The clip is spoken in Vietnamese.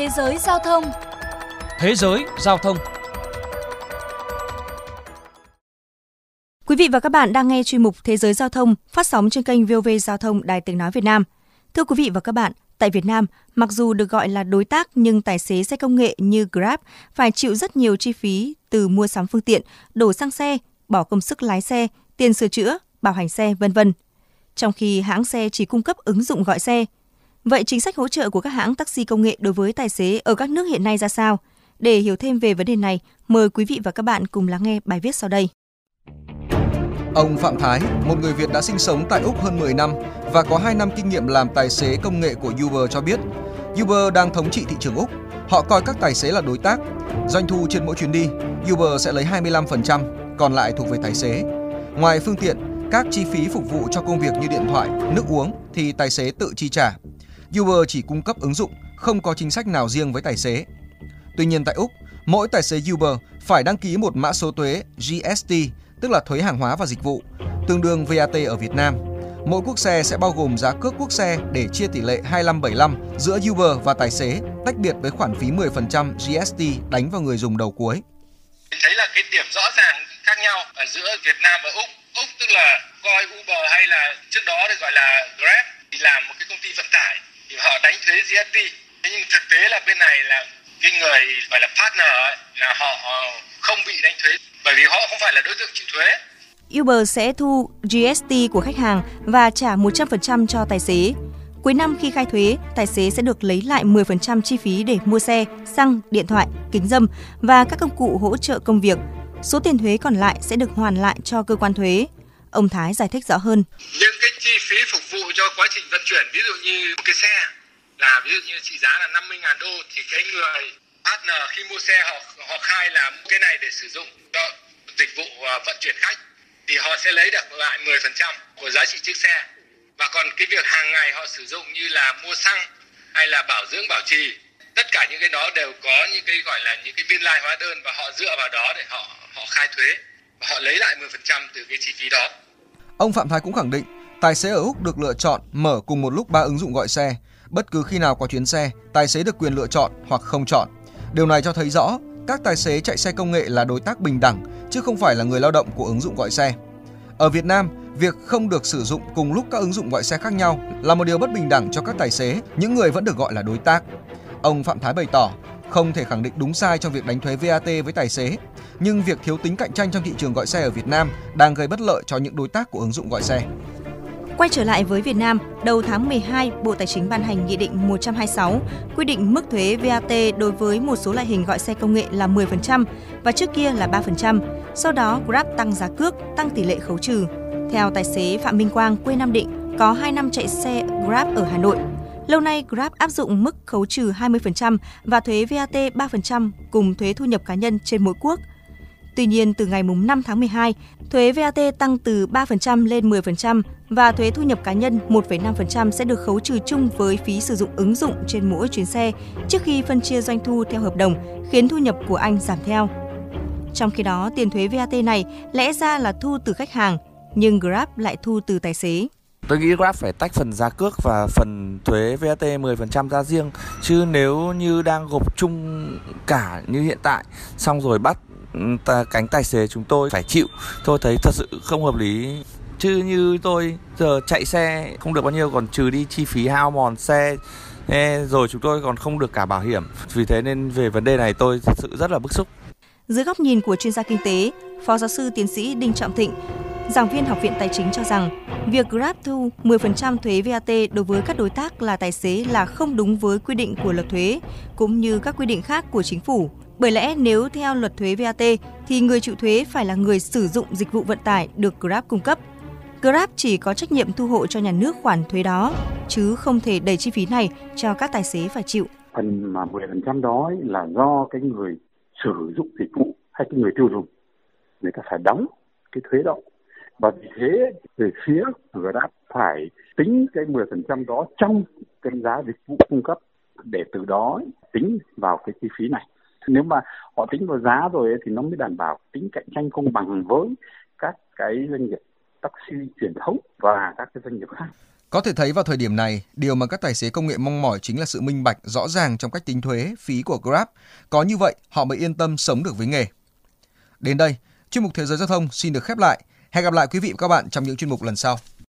Thế giới giao thông Thế giới giao thông Quý vị và các bạn đang nghe chuyên mục Thế giới giao thông phát sóng trên kênh VOV Giao thông Đài Tiếng Nói Việt Nam. Thưa quý vị và các bạn, tại Việt Nam, mặc dù được gọi là đối tác nhưng tài xế xe công nghệ như Grab phải chịu rất nhiều chi phí từ mua sắm phương tiện, đổ xăng xe, bỏ công sức lái xe, tiền sửa chữa, bảo hành xe, vân vân. Trong khi hãng xe chỉ cung cấp ứng dụng gọi xe. Vậy chính sách hỗ trợ của các hãng taxi công nghệ đối với tài xế ở các nước hiện nay ra sao? Để hiểu thêm về vấn đề này, mời quý vị và các bạn cùng lắng nghe bài viết sau đây. Ông Phạm Thái, một người Việt đã sinh sống tại Úc hơn 10 năm và có 2 năm kinh nghiệm làm tài xế công nghệ của Uber cho biết, Uber đang thống trị thị trường Úc. Họ coi các tài xế là đối tác. Doanh thu trên mỗi chuyến đi, Uber sẽ lấy 25%, còn lại thuộc về tài xế. Ngoài phương tiện, các chi phí phục vụ cho công việc như điện thoại, nước uống thì tài xế tự chi trả. Uber chỉ cung cấp ứng dụng, không có chính sách nào riêng với tài xế. Tuy nhiên tại Úc, mỗi tài xế Uber phải đăng ký một mã số thuế GST, tức là thuế hàng hóa và dịch vụ, tương đương VAT ở Việt Nam. Mỗi quốc xe sẽ bao gồm giá cước quốc xe để chia tỷ lệ 25-75 giữa Uber và tài xế, tách biệt với khoản phí 10% GST đánh vào người dùng đầu cuối. Thấy là cái điểm rõ ràng khác nhau ở giữa Việt Nam và Úc. Úc tức là coi Uber hay là trước đó được gọi là Grab thì làm một cái công ty vận tải thì họ Thế nhưng thực tế là bên này là cái người gọi là partner ấy, là họ không bị đánh thuế bởi vì họ không phải là đối tượng chịu thuế. Uber sẽ thu GST của khách hàng và trả 100% cho tài xế. Cuối năm khi khai thuế, tài xế sẽ được lấy lại 10% chi phí để mua xe, xăng, điện thoại, kính dâm và các công cụ hỗ trợ công việc. Số tiền thuế còn lại sẽ được hoàn lại cho cơ quan thuế. Ông Thái giải thích rõ hơn. Những cái chi phí phục vụ cho quá trình vận chuyển, ví dụ như một cái xe là ví dụ như trị giá là 50.000 đô thì cái người partner khi mua xe họ họ khai là cái này để sử dụng cho dịch vụ à, vận chuyển khách thì họ sẽ lấy được lại 10% của giá trị chiếc xe. Và còn cái việc hàng ngày họ sử dụng như là mua xăng hay là bảo dưỡng bảo trì, tất cả những cái đó đều có những cái gọi là những cái biên lai hóa đơn và họ dựa vào đó để họ họ khai thuế và họ lấy lại 10% từ cái chi phí đó. Ông Phạm Thái cũng khẳng định, tài xế ở Úc được lựa chọn mở cùng một lúc ba ứng dụng gọi xe. Bất cứ khi nào có chuyến xe, tài xế được quyền lựa chọn hoặc không chọn. Điều này cho thấy rõ các tài xế chạy xe công nghệ là đối tác bình đẳng chứ không phải là người lao động của ứng dụng gọi xe. Ở Việt Nam, việc không được sử dụng cùng lúc các ứng dụng gọi xe khác nhau là một điều bất bình đẳng cho các tài xế, những người vẫn được gọi là đối tác. Ông Phạm Thái bày tỏ, không thể khẳng định đúng sai trong việc đánh thuế VAT với tài xế, nhưng việc thiếu tính cạnh tranh trong thị trường gọi xe ở Việt Nam đang gây bất lợi cho những đối tác của ứng dụng gọi xe. Quay trở lại với Việt Nam, đầu tháng 12, Bộ Tài chính ban hành Nghị định 126 quy định mức thuế VAT đối với một số loại hình gọi xe công nghệ là 10% và trước kia là 3%. Sau đó, Grab tăng giá cước, tăng tỷ lệ khấu trừ. Theo tài xế Phạm Minh Quang, quê Nam Định, có 2 năm chạy xe Grab ở Hà Nội. Lâu nay, Grab áp dụng mức khấu trừ 20% và thuế VAT 3% cùng thuế thu nhập cá nhân trên mỗi quốc. Tuy nhiên, từ ngày 5 tháng 12, thuế VAT tăng từ 3% lên 10% và thuế thu nhập cá nhân 1,5% sẽ được khấu trừ chung với phí sử dụng ứng dụng trên mỗi chuyến xe trước khi phân chia doanh thu theo hợp đồng, khiến thu nhập của anh giảm theo. Trong khi đó, tiền thuế VAT này lẽ ra là thu từ khách hàng, nhưng Grab lại thu từ tài xế. Tôi nghĩ Grab phải tách phần giá cước và phần thuế VAT 10% ra riêng Chứ nếu như đang gộp chung cả như hiện tại Xong rồi bắt ta, cánh tài xế chúng tôi phải chịu. Tôi thấy thật sự không hợp lý. Chứ như tôi giờ chạy xe không được bao nhiêu còn trừ đi chi phí hao mòn xe. Rồi chúng tôi còn không được cả bảo hiểm. Vì thế nên về vấn đề này tôi thật sự rất là bức xúc. Dưới góc nhìn của chuyên gia kinh tế phó giáo sư tiến sĩ đinh trọng thịnh giảng viên học viện tài chính cho rằng việc grab thu 10% thuế vat đối với các đối tác là tài xế là không đúng với quy định của luật thuế cũng như các quy định khác của chính phủ bởi lẽ nếu theo luật thuế VAT thì người chịu thuế phải là người sử dụng dịch vụ vận tải được Grab cung cấp. Grab chỉ có trách nhiệm thu hộ cho nhà nước khoản thuế đó, chứ không thể đẩy chi phí này cho các tài xế phải chịu. Phần mà 10% đó là do cái người sử dụng dịch vụ hay cái người tiêu dùng, người ta phải đóng cái thuế đó. Và vì thế về phía Grab phải tính cái 10% đó trong cái giá dịch vụ cung cấp để từ đó tính vào cái chi phí này nếu mà họ tính vào giá rồi thì nó mới đảm bảo tính cạnh tranh công bằng với các cái doanh nghiệp taxi truyền thống và các cái doanh nghiệp khác. Có thể thấy vào thời điểm này, điều mà các tài xế công nghệ mong mỏi chính là sự minh bạch rõ ràng trong cách tính thuế, phí của Grab. Có như vậy, họ mới yên tâm sống được với nghề. Đến đây, chuyên mục Thế giới Giao thông xin được khép lại. Hẹn gặp lại quý vị và các bạn trong những chuyên mục lần sau.